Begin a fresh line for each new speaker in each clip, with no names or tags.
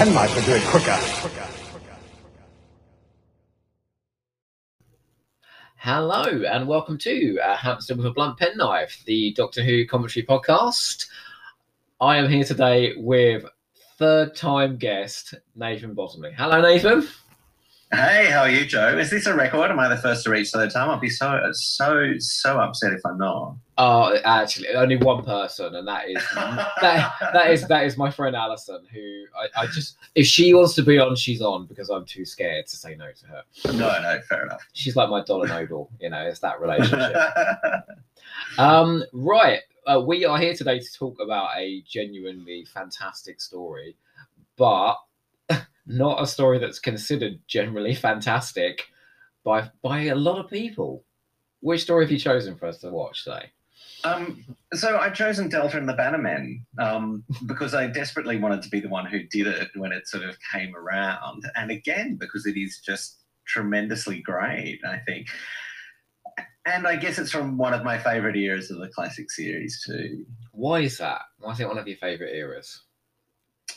penknife would do it quicker.
Hello and welcome to uh, Hamster with a Blunt Penknife, the Doctor Who commentary podcast. I am here today with third time guest Nathan Bottomley. Hello, Nathan.
Hey, how are you, Joe? Is this a record? Am I the first to reach third time? I'll be so so so upset if I'm not.
Oh, actually, only one person, and that is that that is that is my friend Alison. Who I, I just if she wants to be on, she's on because I'm too scared to say no to her.
No, no, fair enough.
She's like my Donna Noble. You know, it's that relationship. Um, right. Uh, we are here today to talk about a genuinely fantastic story, but not a story that's considered generally fantastic by by a lot of people. Which story have you chosen for us to watch today?
um, so I've chosen Delta and the Bannermen um, because I desperately wanted to be the one who did it when it sort of came around, and again because it is just tremendously great. I think. And I guess it's from one of my favorite eras of the classic series too.
Why is that? Why is it one of your favorite eras?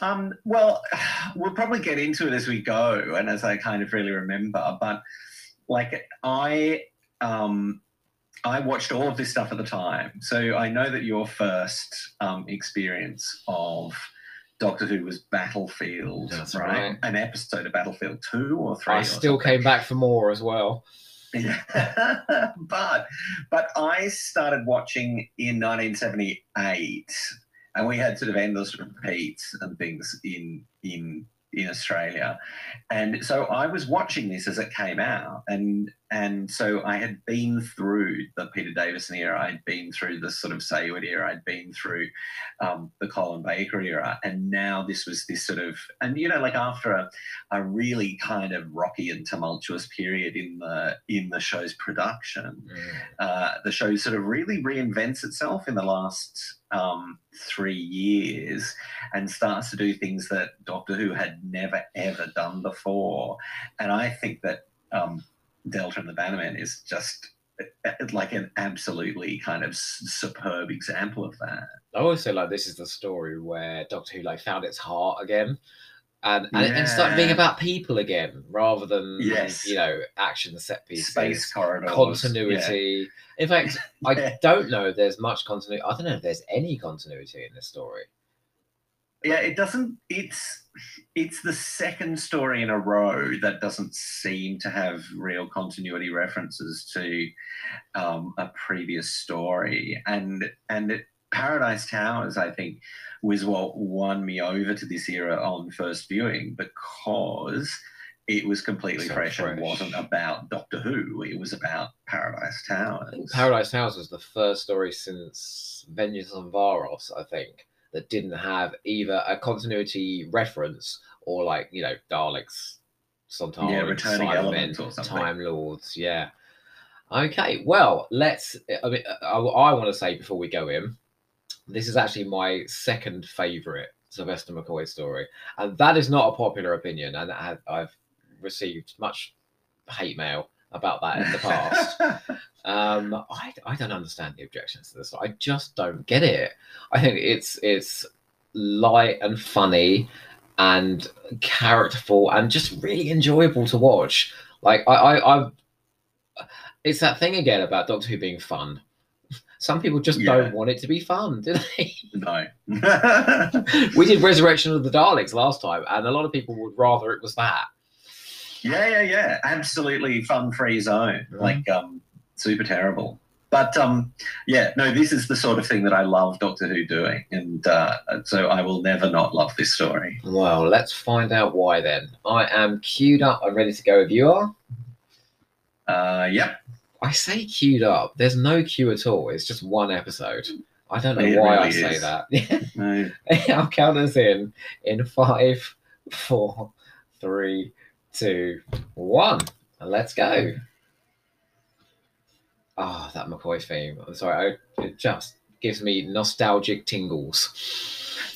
Um, well, we'll probably get into it as we go and as I kind of really remember. But like I, um, I watched all of this stuff at the time, so I know that your first um, experience of Doctor Who was Battlefield, right?
right.
An episode of Battlefield two or three.
I
or
still
something.
came back for more as well.
Yeah. but but I started watching in 1978, and we had sort of endless repeats and things in in in Australia, and so I was watching this as it came out, and and so I had been through the Peter Davison era, I'd been through the sort of Saward era, I'd been through um, the Colin Baker era, and now this was this sort of and you know like after a a really kind of rocky and tumultuous period in the in the show's production. Uh, the show sort of really reinvents itself in the last um, three years and starts to do things that Doctor Who had never ever done before. And I think that um, Delta and the Bannermen is just like an absolutely kind of superb example of that.
I always say like this is the story where Doctor Who like found its heart again. And, and, and started being about people again rather than
Yes.
you know action set pieces
Space corridors,
continuity. In fact, I don't know if there's much continuity. I don't know if there's any continuity in this story.
Yeah it doesn't it's it's the second story in a row that doesn't seem to have real continuity references to um, a previous story. And and it, paradise towers i think was what won me over to this era on first viewing because it was completely
So
fresh, and wasn't about doctor who. It was about paradise towers.
Paradise Towers was the first story since Vengeance on Varos, I think, that didn't have either a continuity reference or like, you know, Daleks, Sontarans,
Yeah, returning elements or something.
Time Lords, yeah. Okay, well, let's. I mean, I, I want to say before we go in, this is actually my second favourite Sylvester McCoy story, and that is not a popular opinion, and I've received much hate mail about that in the past. Um, I, I don't understand the objections to this. I just don't get it. I think it's it's light and funny and characterful and just really enjoyable to watch. Like I, I I've it's that thing again about Doctor Who being fun. Some people just
Yeah.
don't want it to be fun, do they?
no
we did Resurrection of the Daleks last time, and a lot of people would rather it was that.
Yeah, yeah, yeah. Absolutely fun free zone.
Mhm.
Like um super terrible. But um yeah, no, this is the sort of thing that I love Doctor Who doing. And uh so I will never not love this story.
Well, let's find out why then. I am queued up. I'm ready to go. If you are.
Uh yep.
I say queued up. There's no queue at all. It's just one episode. I don't know
It
why I say
is.
that.
No.
I'll count us in in five, four, three, two, one, let's go. Ah, that McCoy theme. I'm sorry. I, it just gives me nostalgic tingles.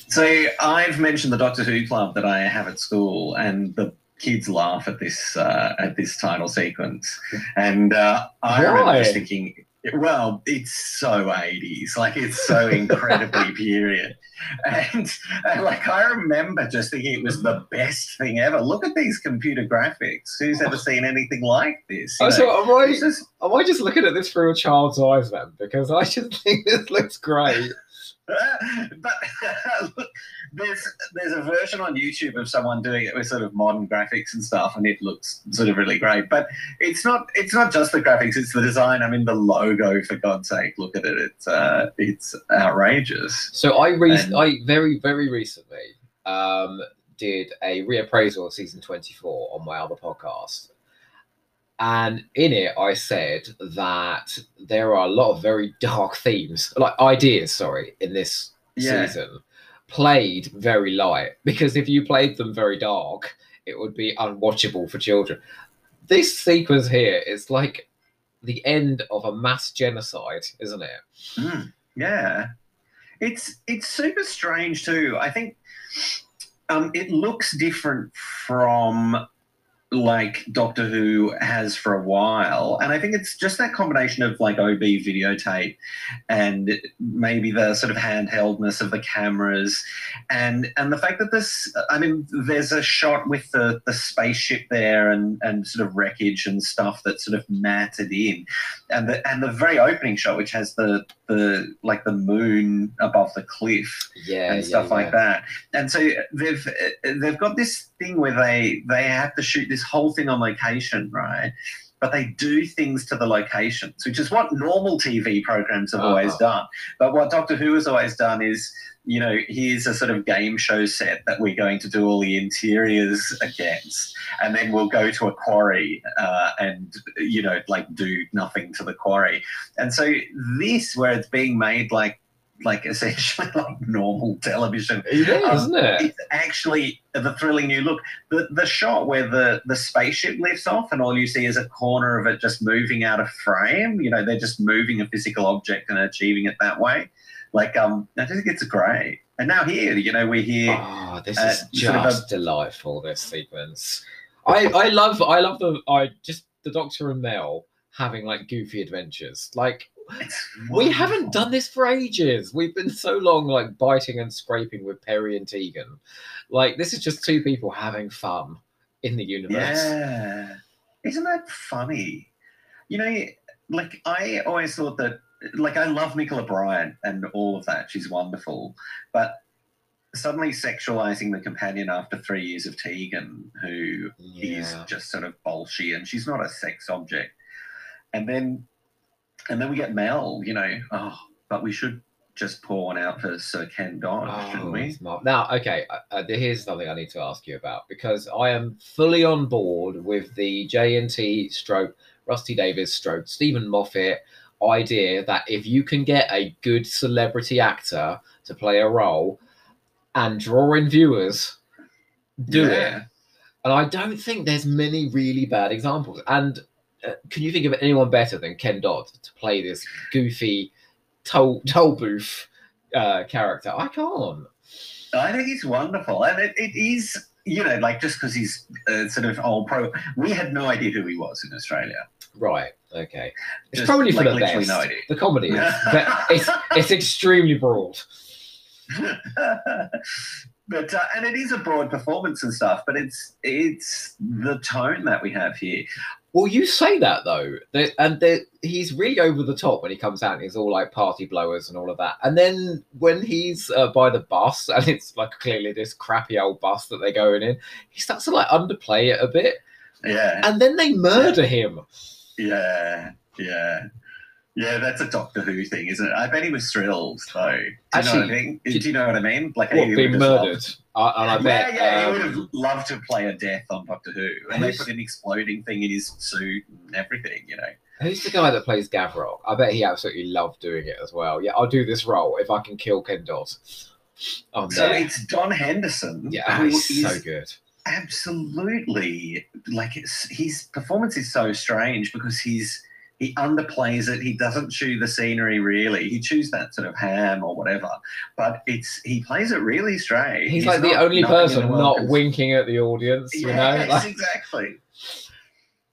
So I've mentioned the Doctor Who club that I have at school, and the kids laugh at this uh, at this title sequence. And uh, I remember
Why?
just thinking, Well, it's so 80s, like it's so incredibly period. And, and, like I remember just thinking it was the best thing ever. Look at these computer graphics. Who's ever seen anything like this? You know,
so am I,
just,
am I just looking at this through a child's eyes then? Because I just think this looks great.
but look, there's there's a version on YouTube of someone doing it with sort of modern graphics and stuff, and it looks sort of really great. But it's not it's not just the graphics; it's the design. I mean, the logo for God's sake, look at it. It's uh, it's outrageous.
So I re-
And-
I very very recently um, did a reappraisal of season twenty four on my other podcast, and in it I said that there are a lot of very dark themes, like ideas, sorry, in this
Yeah.
season, played very light because if you played them very dark, it would be unwatchable for children. This sequence here is like the end of a mass genocide, isn't it?
Mm, yeah, it's it's super strange too. I think um, it looks different from like Doctor Who has for a while, and I think it's just that combination of like OB videotape and maybe the sort of handheldness of the cameras, and and the fact that this. I mean, there's a shot with the the spaceship there and and sort of wreckage and stuff that's sort of matted in, and the and the very opening shot, which has the the like the moon above the cliff
Yeah,
and stuff like that. And so they've they've got this thing where they they have to shoot this whole thing on location, right? But they do things to the locations, which is what normal TV programs have always
Uh-huh.
done. But what Doctor Who has always done is, you know, here's a sort of game show set that we're going to do all the interiors against, and then we'll go to a quarry uh, and, you know, like do nothing to the quarry. And so this, where it's being made like like essentially like normal television.
It is,
Um,
isn't it?
It's actually the thrilling new look. The the shot where the the spaceship lifts off and all you see is a corner of it just moving out of frame. You know, they're just moving a physical object and achieving it that way. Like um, I just think it's great. And now here, you know, we're here.
Oh, this
uh,
is
sort of a-
just delightful. This sequence, I I love I love the I just the Doctor and Mel having like goofy adventures. Like we haven't done this for ages. We've been so long like biting and scraping with Peri and Tegan. Like this is just two people having fun in the universe.
Yeah. Isn't that funny? You know, like I always thought that, like, I love Nicola Bryant and all of that. She's wonderful. But suddenly sexualizing the companion after three years of Tegan, who is
Yeah.
just sort of bolshy and she's not a sex object. And then, and then we get Mel, you know, oh, but we should just pour one out for Sir Ken shouldn't
Oh,
we?
smart. Now, okay, uh, uh, here's something I need to ask you about because I am fully on board with the JNT stroke Rusty Davies stroke Steven Moffat idea that if you can get a good celebrity actor to play a role and draw in viewers, do it. And I don't think there's many really bad examples. And uh, can you think of anyone better than Ken Dodd to play this goofy toll, toll booth uh, character? I can't.
I think he's wonderful, and it, it is you know like just because he's uh, sort of old pro. We had no idea who he was in Australia.
Right. Okay. It's
Just,
probably for
like,
the best.
no.
The comedy is it's it's extremely broad.
but uh, and it is a broad performance and stuff, but it's it's the tone that we have here.
Well, you say that though, that- and that he's really over the top when he comes out. and He's all like party blowers and all of that. And then when he's uh, by the bus, and it's like clearly this crappy old bus that they're going in, he starts to like underplay it a bit,
Yeah,
and then they murder him.
yeah, yeah. Yeah, that's a Doctor Who thing, isn't it? I bet he was thrilled, though. Do you know what I mean? Do you know what I mean? Like,
What
he
being
would just love-
murdered? Uh, and I bet.
yeah, yeah, he
um,
would have loved to play a death on Doctor Who, and they put an exploding thing in his suit and everything. You know,
Who's the guy that plays Gavrok? I bet he absolutely loved doing it as well. Yeah, I'll do this role if I can kill Ken Dodd. I'm
so
there.
it's Don Henderson.
Yeah,
who
he's
is
so good.
absolutely like it's, his performance is so strange because he's he underplays it. He doesn't chew the scenery really. He chews that sort of ham or whatever, but it's he plays it really straight.
He's, like the only person
the
not winking at the audience, you know? Like,
exactly.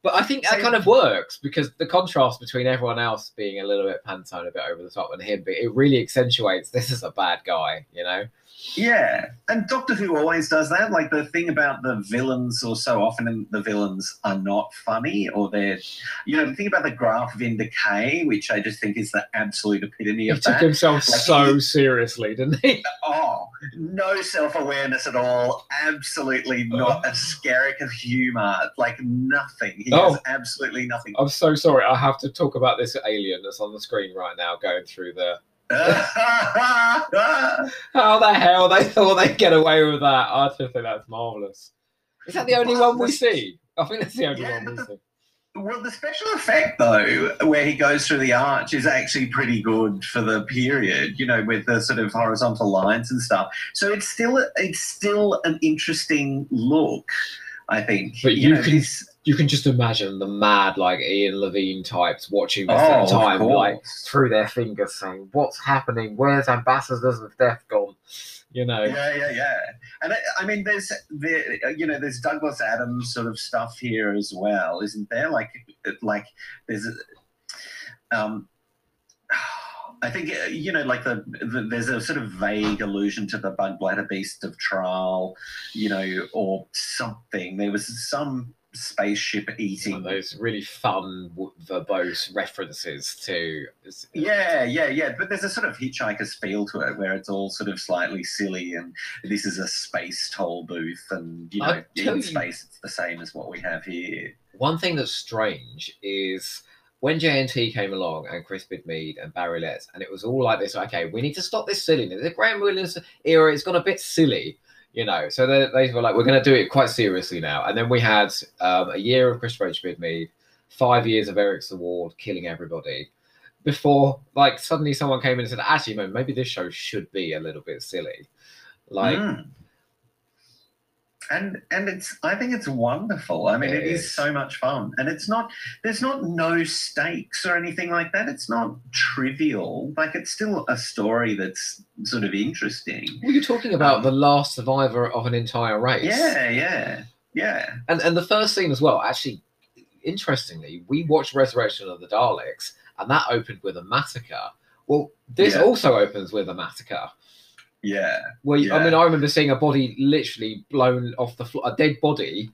But I think that kind of works because the contrast between everyone else being a little bit pantone, a bit over the top, and him, but it really accentuates this is a bad guy, you know?
Yeah, and Doctor Who always does that. Like the thing about the villains, or so often the villains are not funny, or they're, you know, the thing about the Graff Vynda-K, which I just think is the absolute epitome of
He
of
took himself
Like,
so
he-
seriously, didn't he?
Oh, no self awareness at all. Absolutely oh. not a skerrick of humour. Like nothing. He
Oh.
has absolutely nothing.
I'm so sorry. I have to talk about this alien that's on the screen right now going through the. How the hell they thought they'd get away with that? I just think that's marvelous. Is that the only one we see? I think that's the only
Yeah,
one we see.
Well, the special effect though, where he goes through the arch, is actually pretty good for the period. You know, with the sort of horizontal lines and stuff. So it's still it's still an interesting look. I think.
But you
know,
can-
this-
You can just imagine the mad, like Ian Levine types watching this
Oh,
at the time, like through their fingers saying, What's happening? Where's Ambassadors of Death gone? You know.
Yeah, yeah, yeah. And I, I mean, there's there, you know, there's Douglas Adams sort of stuff here as well, isn't there? Like, like there's, a, um, I think you know, like the, the there's a sort of vague allusion to the Bugblatter Beast of Traal, you know, or something. There was some spaceship eating
those really fun, verbose references to.
Yeah, yeah, yeah. But there's a sort of hitchhiker's feel to it where it's all sort of slightly silly and this is a space toll booth and, you know, in
you-
space it's the same as what we have here.
One thing that's strange is when JNT came along and Chris Bidmead and Barry Letts, and it was all like this. Okay, we need to stop this silliness. The Graham Williams era, it's gone a bit silly, you know. So they, they were like, we're going to do it quite seriously now. And then we had um, a year of Chris Roach Bidmead, five years of Eric Saward, killing everybody. Before, like, suddenly someone came in and said, actually, man, maybe this show should be a little bit silly. Like,
Mm. And and it's I think it's wonderful. I mean,
It
it is
is.
so much fun, and it's not there's not no stakes or anything like that. It's not trivial. Like it's still a story that's sort of interesting.
well, you're talking about
Um,
the last survivor of an entire race.
Yeah, yeah, yeah.
And and the first scene as well, actually, interestingly, we watched Resurrection of the Daleks, and that opened with a massacre. Well, this
Yeah.
also opens with a massacre.
Yeah,
Well, you- I mean, I remember seeing a body literally blown off the floor, a dead body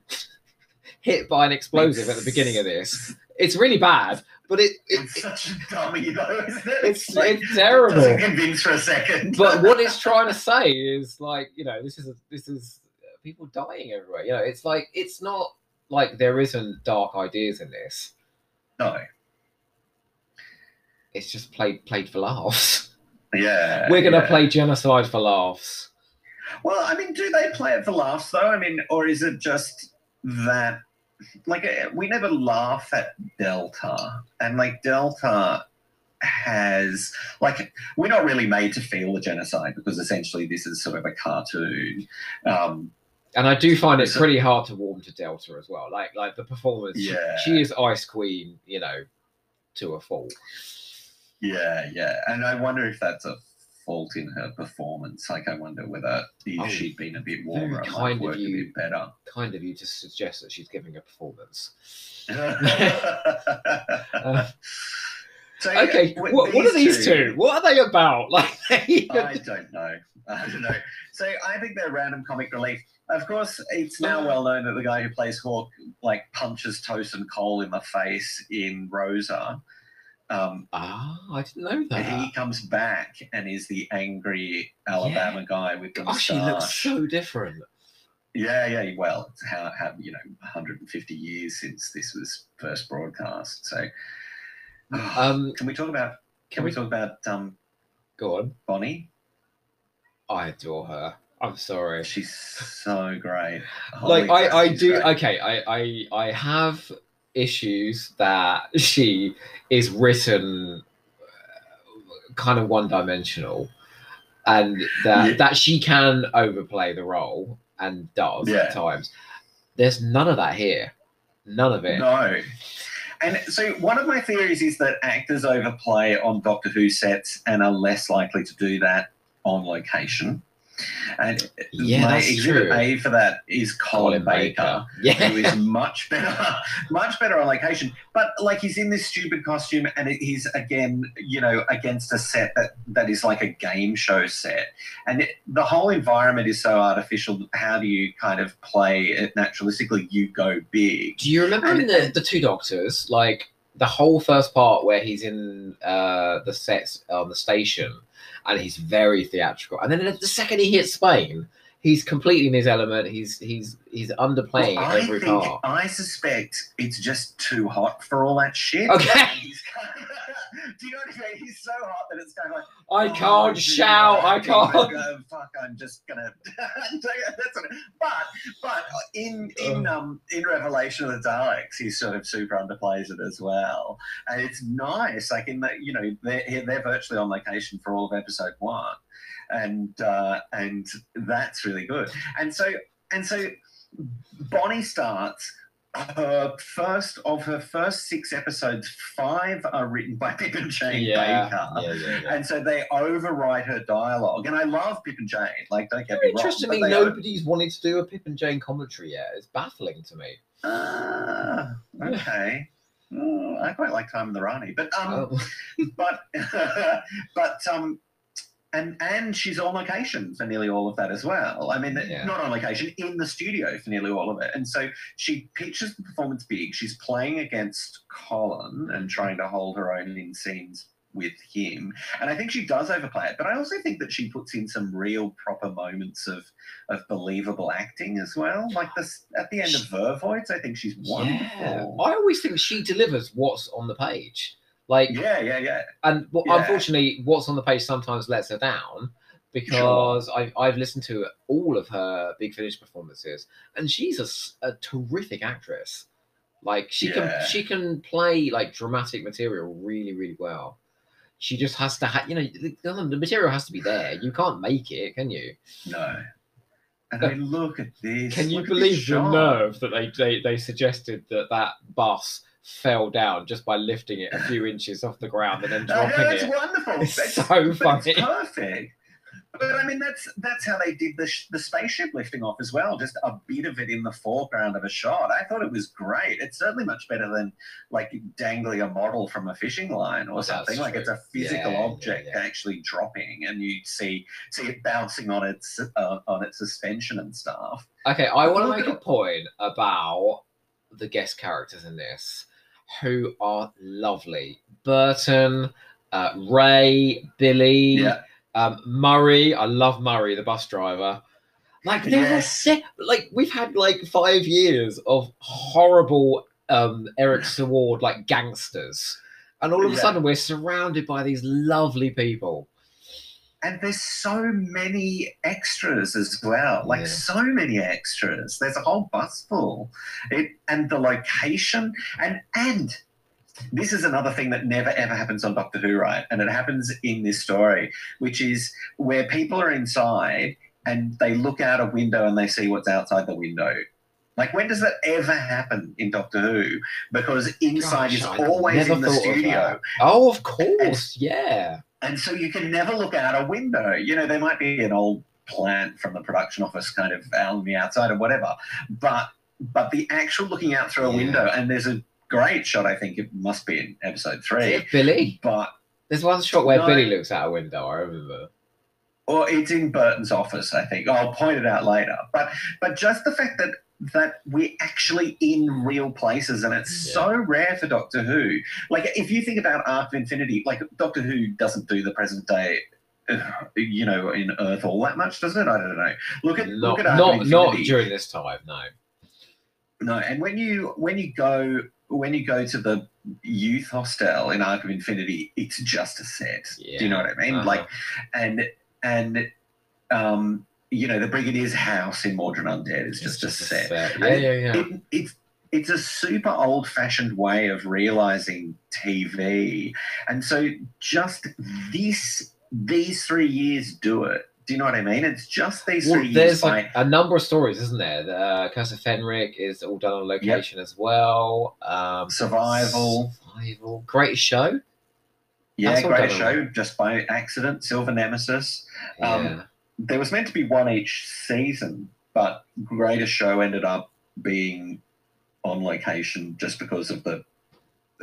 hit by an explosive at the beginning of this. It's really bad, but it, it,
it's such a dummy though, isn't it?
it's
like,
it's terrible.
doesn't convince for a second.
but what it's trying to say is like you know this is a, this is uh, people dying everywhere you know it's like it's not like there isn't dark ideas in this
no,
it's just played played for laughs
yeah,
we're gonna
yeah.
play genocide for laughs
Well, I mean, do they play it for laughs though? I mean, or is it just that? Like, uh, we never laugh at Delta, and like Delta has like we're not really made to feel the genocide because essentially this is sort of a cartoon. Um,
and i do find it pretty hard to warm to delta as well like like the performance she-
Yeah.
she is ice queen you know to a fault
yeah, yeah, and I wonder if that's a fault in her performance. Like, I wonder whether if
Oh,
she'd been a bit warmer, it might
kind of
work a bit better.
kind of you to suggest that she's giving a performance
So,
okay what, what are these two what are they about like they,
I don't know. I don't know. So I think they're random comic relief. Of course, it's now oh. well known that the guy who plays Hawk like punches Tosin Cole in the face in Rosa. Um,
ah i didn't know that
he comes back and is the angry Alabama guy with the
Gosh, he looks so different.
Yeah, yeah. Well, how, how you know, 150 years since this was first broadcast. So,
Um,
can we talk about? Can,
can
we,
we-
talk about um,
go on.
Bonnie?
I adore her. I'm sorry.
She's so great.
Like I, I do.
great.
Okay, I, I, I have issues that she is written uh, kind of one-dimensional, and that
Yeah.
that she can overplay the role and does
Yeah.
at times. There's none of that here. None of it.
No. And so one of my theories is that actors overplay on Doctor Who sets and are less likely to do that on location. And
Yeah,
my exhibit
true.
A for that is Colin, Baker.
Yeah.
who is much better, much better on location. But like he's in this stupid costume, and he's again, you know, against a set that that is like a game show set, and it, the whole environment is so artificial. How do you kind of play it naturalistically? You go big.
Do you remember in the, the two doctors, like the whole first part where he's in uh, the sets on the station and he's very theatrical, and then the second he hits Spain, he's completely in his element. He's he's he's underplaying
Well, I
every
think
part.
I suspect it's just too hot for all that shit.
Okay.
And he's kind of- do you know what I mean? He's so hot that it's kind of like
I
Oh,
can't shout. I can't.
gonna- fuck, I'm just gonna. That's what, but but in in
Uh.
um in Revelation of the Daleks, he sort of super underplays it as well, and it's nice. Like in the you know they're they're virtually on location for all of episode one, and uh, and that's really good. And so and so Bonnie starts her first of her first six episodes. Five are written by Pip and Jane
Yeah,
Baker.
yeah, yeah.
And so they overwrite her dialogue. And I love Pip and Jane. Like, don't get me wrong.
Interestingly,
over-
nobody's wanted to do a Pip and Jane commentary yet. It's baffling to me.
Ah, okay. Oh, I quite like Time and the Rani. But um
Oh.
but but um and and she's on location for nearly all of that as well. I mean,
Yeah.
not on location in the studio for nearly all of it. And so she pitches the performance big. She's playing against Colin and trying to hold her own in scenes with him. And I think she does overplay it. But I also think that she puts in some real proper moments of of believable acting as well. Like this at the end of Vervoids, I think she's
yeah.
wonderful.
I always think she delivers what's on the page. Like,
Yeah, yeah, yeah.
and well,
Yeah.
unfortunately, what's on the page sometimes lets her down because I've, I've listened to all of her Big Finish performances, and she's a, a terrific actress. Like she
Yeah.
can she can play like dramatic material really really well. She just has to have you know the, the material has to be there. You can't make it, can you?
No. And I mean, look at this.
Can you believe the nerve that they, they they suggested that that bus fell down just by lifting it a few inches off the ground and then dropping
that's
it?
wonderful.
It's
That's,
so funny.
Perfect. But I mean, that's that's how they did the sh- the spaceship lifting off as well. Just a bit of it in the foreground of a shot. I thought it was great. It's certainly much better than like dangling a model from a fishing line or something. Like it's a physical
Yeah, yeah,
object
yeah.
actually dropping, and you see see it bouncing on its uh, on its suspension and stuff.
Okay, I want to make a point about the guest characters in this, who are lovely. Burton, uh, Ray, Billy,
Yeah.
um, Murray. I love Murray, the bus driver. Like they're
Yes.
sick- like we've had like five years of horrible um, Eric Saward like gangsters, and all of a
Yeah.
sudden we're surrounded by these lovely people.
And there's so many extras as well like
Yeah.
so many extras there's a whole bus full it and the location and and this is another thing that never ever happens on doctor who right and it happens in this story which is where people are inside and they look out a window and they see what's outside the window like when does that ever happen in doctor who because inside
Gosh,
is always in the studio.
Oh, of course, yeah.
And so you can never look out a window. You know, there might be an old plant from the production office kind of out on the outside or whatever, but but the actual looking out through a
Yeah.
window, and there's a great shot. I think it must be in episode
Is
three,
Billy?
but
There's one shot where
No.
Billy looks out a window. I remember.
or it's in Burton's office. I think I'll point it out later. But but just the fact that that we're actually in real places and it's
Yeah.
so rare for Doctor Who. Like if you think about Arc of Infinity, like Doctor Who doesn't do the present day you know, in Earth all that much, does it? I don't know. Look at
Not,
look at Arc
not, not during this time. No.
No, and when you when you go when you go to the youth hostel in Arc of Infinity, it's just a set. Do you know what I mean?
Uh-huh.
Like, and and um, you know, the Brigadier's house in Mawdryn Undead is
It's
just, a set.
Yeah, yeah, yeah.
It, it's it's a super old fashioned way of realizing TV, and so just this these three years do it. Do you know what I mean? It's just these
Well,
three years
there's
by
like a number of stories, isn't there? The, uh, Curse of Fenric is all done on location as well. Um,
survival.
Survival. Great show.
Yeah, great show, just by accident. Silver Nemesis. Um,
Yeah.
There was meant to be one each season, but Greatest Show ended up being on location just because of the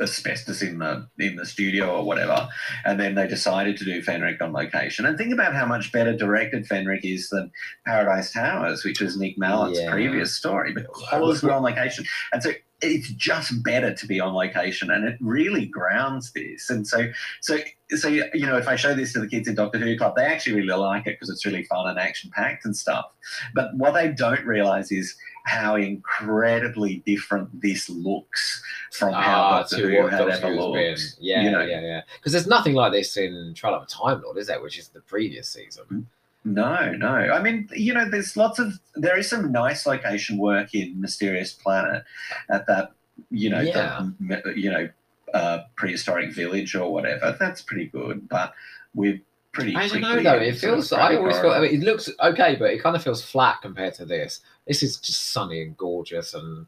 asbestos in the in the studio or whatever. And then they decided to do Fenric on location. And think about how much better directed Fenric is than Paradise Towers, which was Nick Mallett's
Yeah.
previous story, because we're on location. And so it's just better to be on location and it really grounds this. And so so so you know, if I show this to the kids in Doctor Who Club, they actually really like it because it's really fun and action packed and stuff. But what they don't realize is how incredibly different this looks from how
Ah,
Doctor
to
Who had ever looked.
Yeah,
you know.
yeah, yeah. Because there's nothing like this in Trial of a Time Lord, is there? Which is the previous season.
No, no. I mean, you know, there's lots of there is some nice location work in Mysterious Planet at that, you know,
Yeah.
the, you know, uh, prehistoric village or whatever. That's pretty good, but we're pretty.
I don't know though. It feels. I always feel. I mean, it looks okay, but it kind of feels flat compared to this. This is just sunny and gorgeous, and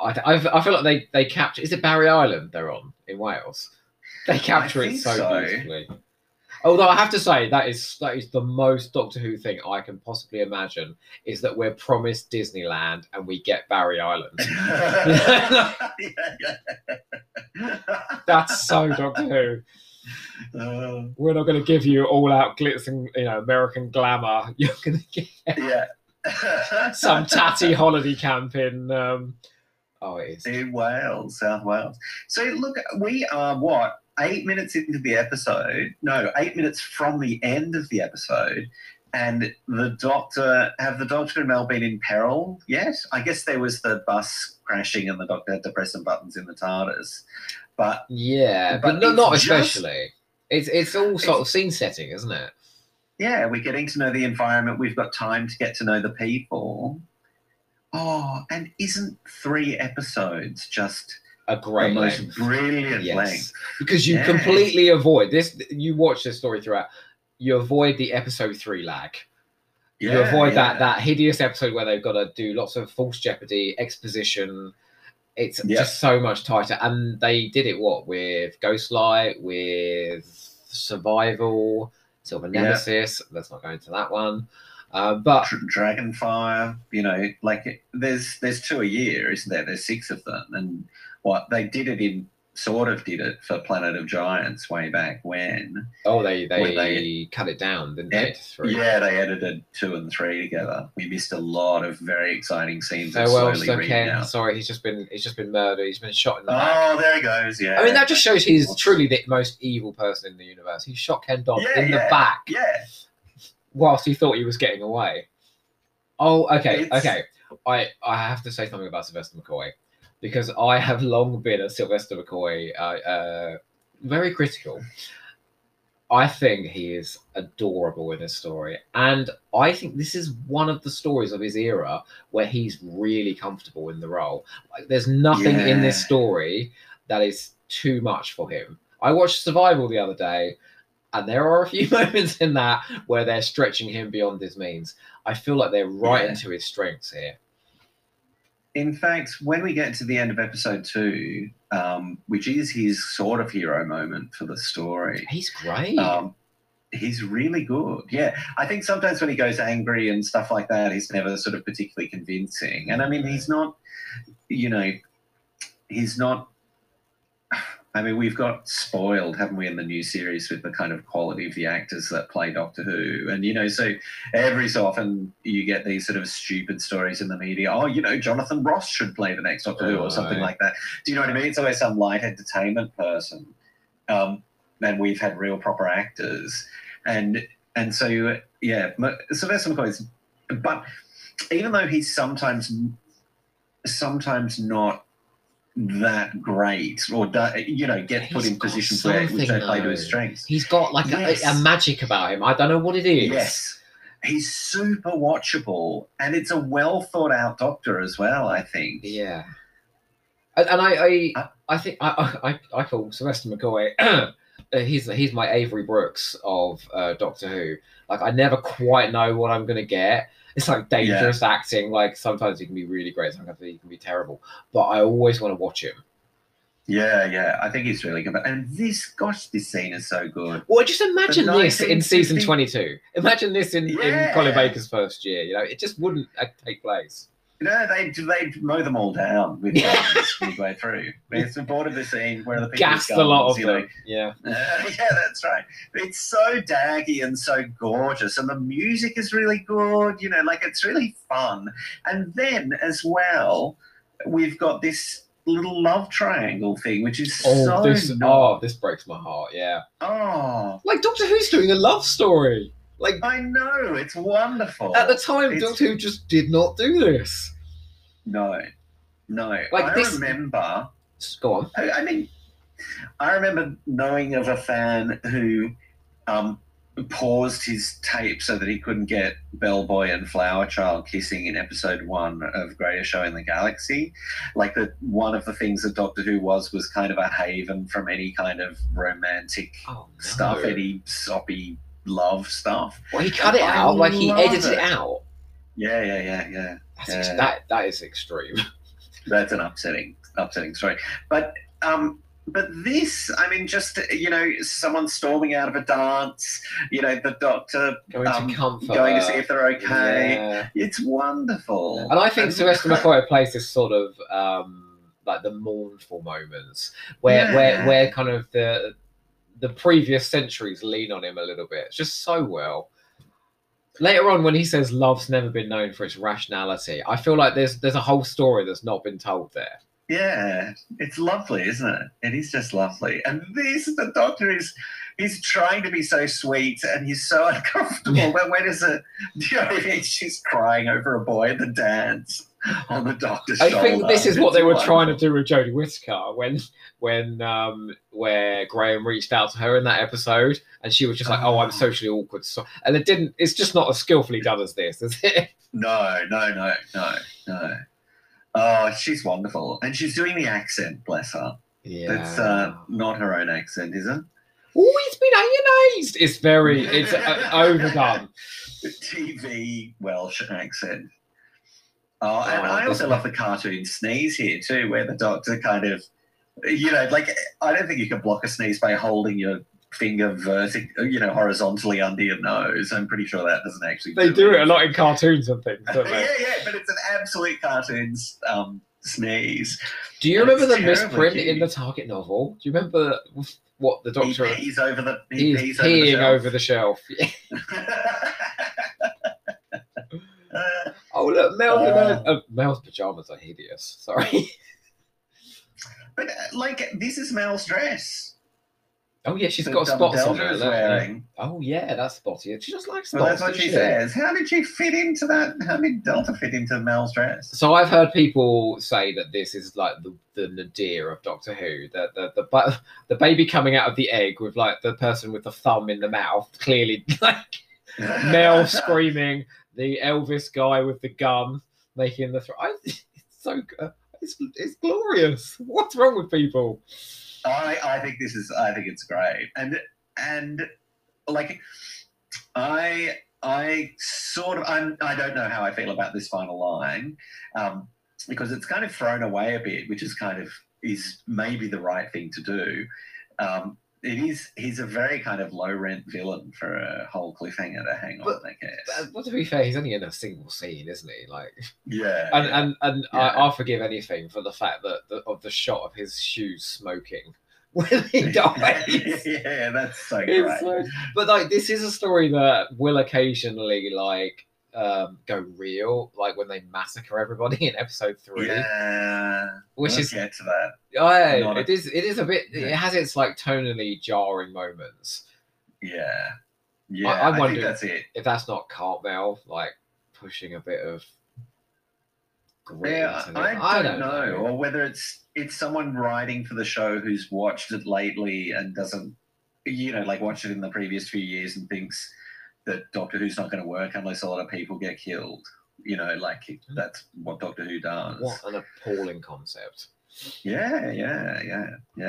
I, I, I feel like they they capture. Is it Barry Island they're on in Wales? They capture it so,
so.
beautifully. Although I have to say that is that is the most Doctor Who thing I can possibly imagine is that we're promised Disneyland and we get Barry Island. That's so Doctor Who.
Uh,
We're not going to give you all out glitz and you know American glamour. You're going to get
yeah.
some tatty holiday camp in. Um, oh, it is.
in Wales, South Wales. So look, we are what eight minutes into the episode? No, eight minutes from the end of the episode, and the Doctor have the Doctor and Mel been in peril yet? I guess there was the bus crashing, and the Doctor had to press some buttons in the TARDIS, but
Yeah, but,
But
no,
it's
not
just-
especially. It's it's all sort of scene setting, isn't it?
Yeah, we're getting to know the environment. We've got time to get to know the people. Oh, and isn't three episodes just
A
the
great
most
length.
brilliant
Yes.
length?
because you
Yeah.
completely avoid this. You watch this story throughout. You avoid the episode three lag. you
Yeah,
avoid
yeah.
that that hideous episode where they've got to do lots of false jeopardy exposition. It's just so much tighter, and they did it what with Ghost Light, with Survival, Silver
Yeah.
Nemesis. Let's not go into that one. Uh, but
Dragonfire, you know, like it, there's there's two a year, isn't there? There's six of them, and what they did it in sort of did it for Planet of Giants way back when.
oh, they they,
they-
cut it down, didn't
Yeah,
they?
Yeah, they edited two and three together. We missed a lot of very exciting scenes.
Farewell, oh,
slowly
Sir Ken.
out.
Sorry, he's just been he's just been murdered. He's been shot in the back.
Oh, there he goes. Yeah.
I mean, that just shows he's truly the most evil person in the universe. He shot Ken Dodd
Yeah,
in the back
Yeah.
whilst he thought he was getting away. Oh, okay,
It's-
okay. I I have to say something about Sylvester McCoy because I have long been a Sylvester McCoy uh, uh, very critical. I think he is adorable in this story, and I think this is one of the stories of his era where he's really comfortable in the role. Like, there's nothing in this story that is too much for him. I watched Survival the other day, and there are a few moments in that where they're stretching him beyond his means. I feel like they're right
Yeah.
into his strengths here.
In fact, when we get to the end of episode two, um, which is his sort of hero moment for the story,
He's great.
Um, he's really good. Yeah, I think sometimes when he goes angry and stuff like that, he's never sort of particularly convincing. And I mean, he's not, you know, he's not. I mean, we've got spoiled, haven't we, in the new series with the kind of quality of the actors that play Doctor Who, and you know, so every so often you get these sort of stupid stories in the media. Oh, you know, Jonathan Ross should play the next Doctor Who, or something
Right.
like that. Do you know what I mean? It's always some light entertainment person. Um, and we've had real proper actors, and and so yeah, Sylvester McCoy's, but even though he's sometimes sometimes not that great, or do, you know, get put in positions where which don't play to his strengths.
He's got like
Yes.
a, a magic about him. I don't know what it is.
Yes, he's super watchable, and it's a well thought out Doctor as well. I think.
Yeah. And, and I, I,
Uh,
I think I, I, I call Sylvester McCoy. uh, he's he's my Avery Brooks of uh, Doctor Who. Like I never quite know what I'm gonna get. It's like dangerous acting. Like sometimes he can be really great, sometimes he can be terrible. But I always want to watch him.
Yeah, yeah. I think he's really good. And this, gosh, this scene is so good.
Well, just imagine this in season 22. Imagine this in, in Colin Baker's first year. You know, it just wouldn't uh, take place.
You know, they they mow them all down with guns midway through. It's bored of the scene where the people
Gassed a lot of
you
them.
know,
Yeah.
Uh, yeah, that's right. It's so daggy and so gorgeous, and the music is really good. You know, like it's really fun. And then as well, we've got this little love triangle thing, which is
Oh,
so
this
not.
oh, this breaks my heart. Yeah.
Oh,
Like Doctor Who's doing a love story. Like
I know it's wonderful.
at the time,
It's-
Doctor Who just did not do this.
no, no.
Like
I
this-
remember.
Go on.
I I mean, I remember knowing of a fan who um, paused his tape so that he couldn't get Bellboy and Flower Child kissing in episode one of Greatest Show in the Galaxy. Like that, one of the things that Doctor Who was was kind of a haven from any kind of romantic
Oh no.
stuff, any soppy love stuff.
Well, he cut it
I
out. Like he edited
it.
it out.
Yeah, yeah, yeah, yeah.
That's ex- that that is extreme.
that's an upsetting upsetting story but um but this i mean just you know someone storming out of a dance you know the doctor
Going
Um,
to comfort.
going to see if they're okay
Yeah.
it's wonderful
And I think Sylvester McCoy plays this sort of um, like the mournful moments where where where kind of the the previous centuries lean on him a little bit. It's just so well. Later on, when he says love's never been known for its rationality, I feel like there's there's a whole story that's not been told there.
yeah it's lovely isn't it it is just lovely and this the doctor is he's trying to be so sweet and he's so uncomfortable but when is it you know she's crying over a boy at the dance on the doctor's
I think this is what they were trying to do with Jodie Whittaker when when um where Graham reached out to her in that episode and she was just like, "Oh, I'm
Oh.
socially awkward," so and it didn't. It's just not as skillfully done as this, is it?
No, no, no, no, no. Oh, she's wonderful, and she's doing the accent. Bless her.
Yeah.
That's uh, not her own accent, is it?
Oh, it's been ionized. It's very it's uh, overdone.
The TV Welsh accent. Oh, and
Oh,
I also love the cartoon sneeze here too, where the doctor kind of, you know, like I don't think you can block a sneeze by holding your finger vertic, you know, horizontally under your nose. I'm pretty sure that doesn't actually.
They do it a lot in cartoons and things, don't
yeah,
they?
yeah, yeah, but it's an absolute cartoons um, sneeze.
Do you
It's
remember the misprint in the Target novel? Do you remember what the doctor?
He pees over the. He
He's
pees over the
over the shelf. Oh look, Mel,
Uh.
uh, Mel's pajamas are hideous. Sorry.
but uh, like, this is Mel's dress.
Oh yeah, she's
that,
got spots on her.
is
look, yeah.
wearing.
Oh yeah, that's spotty. She just likes spots.
Well, that's what
doesn't
she says. How did she fit into that? How did Delta fit into Mel's dress?
So I've heard people say that this is like the, the nadir of Doctor Who. The the the, bu- the baby coming out of the egg with like the person with the thumb in the mouth, clearly like Mel screaming, the Elvis guy with the gun making the. Th- I, it's so good. It's, it's glorious. What's wrong with people?
I, I think this is I think it's great and and like I I sort of I'm I don't know how I feel about this final line um, because it's kind of thrown away a bit, which is kind of is maybe the right thing to do. Um, it is he's a very kind of low rent villain for a whole cliffhanger to hang on,
But-
I guess.
Uh, Well, to be fair, he's only in a single scene, isn't he? Like,
yeah,
and and, and
Yeah.
I, I'll forgive anything for the fact that the, of the shot of his shoes smoking when he dies.
yeah, that's so great.
So- but like this is a story that will occasionally like um go real like when they massacre everybody in episode three
yeah,
which is
get to that.
oh,
not a-
it is it is a bit it has its like tonally jarring moments
Yeah, yeah.
I
I,
wonder-
think that's it.
if that's not Cartmel like pushing a bit of
Yeah,
into
I,
it.
don't, know. or whether it's it's someone writing for the show who's watched it lately and doesn't, you know, like watched it in the previous few years and thinks that Doctor Who's not going to work unless a lot of people get killed. You know, like mm-hmm. that's what Doctor Who does.
what an appalling concept
Yeah, yeah, yeah, yeah.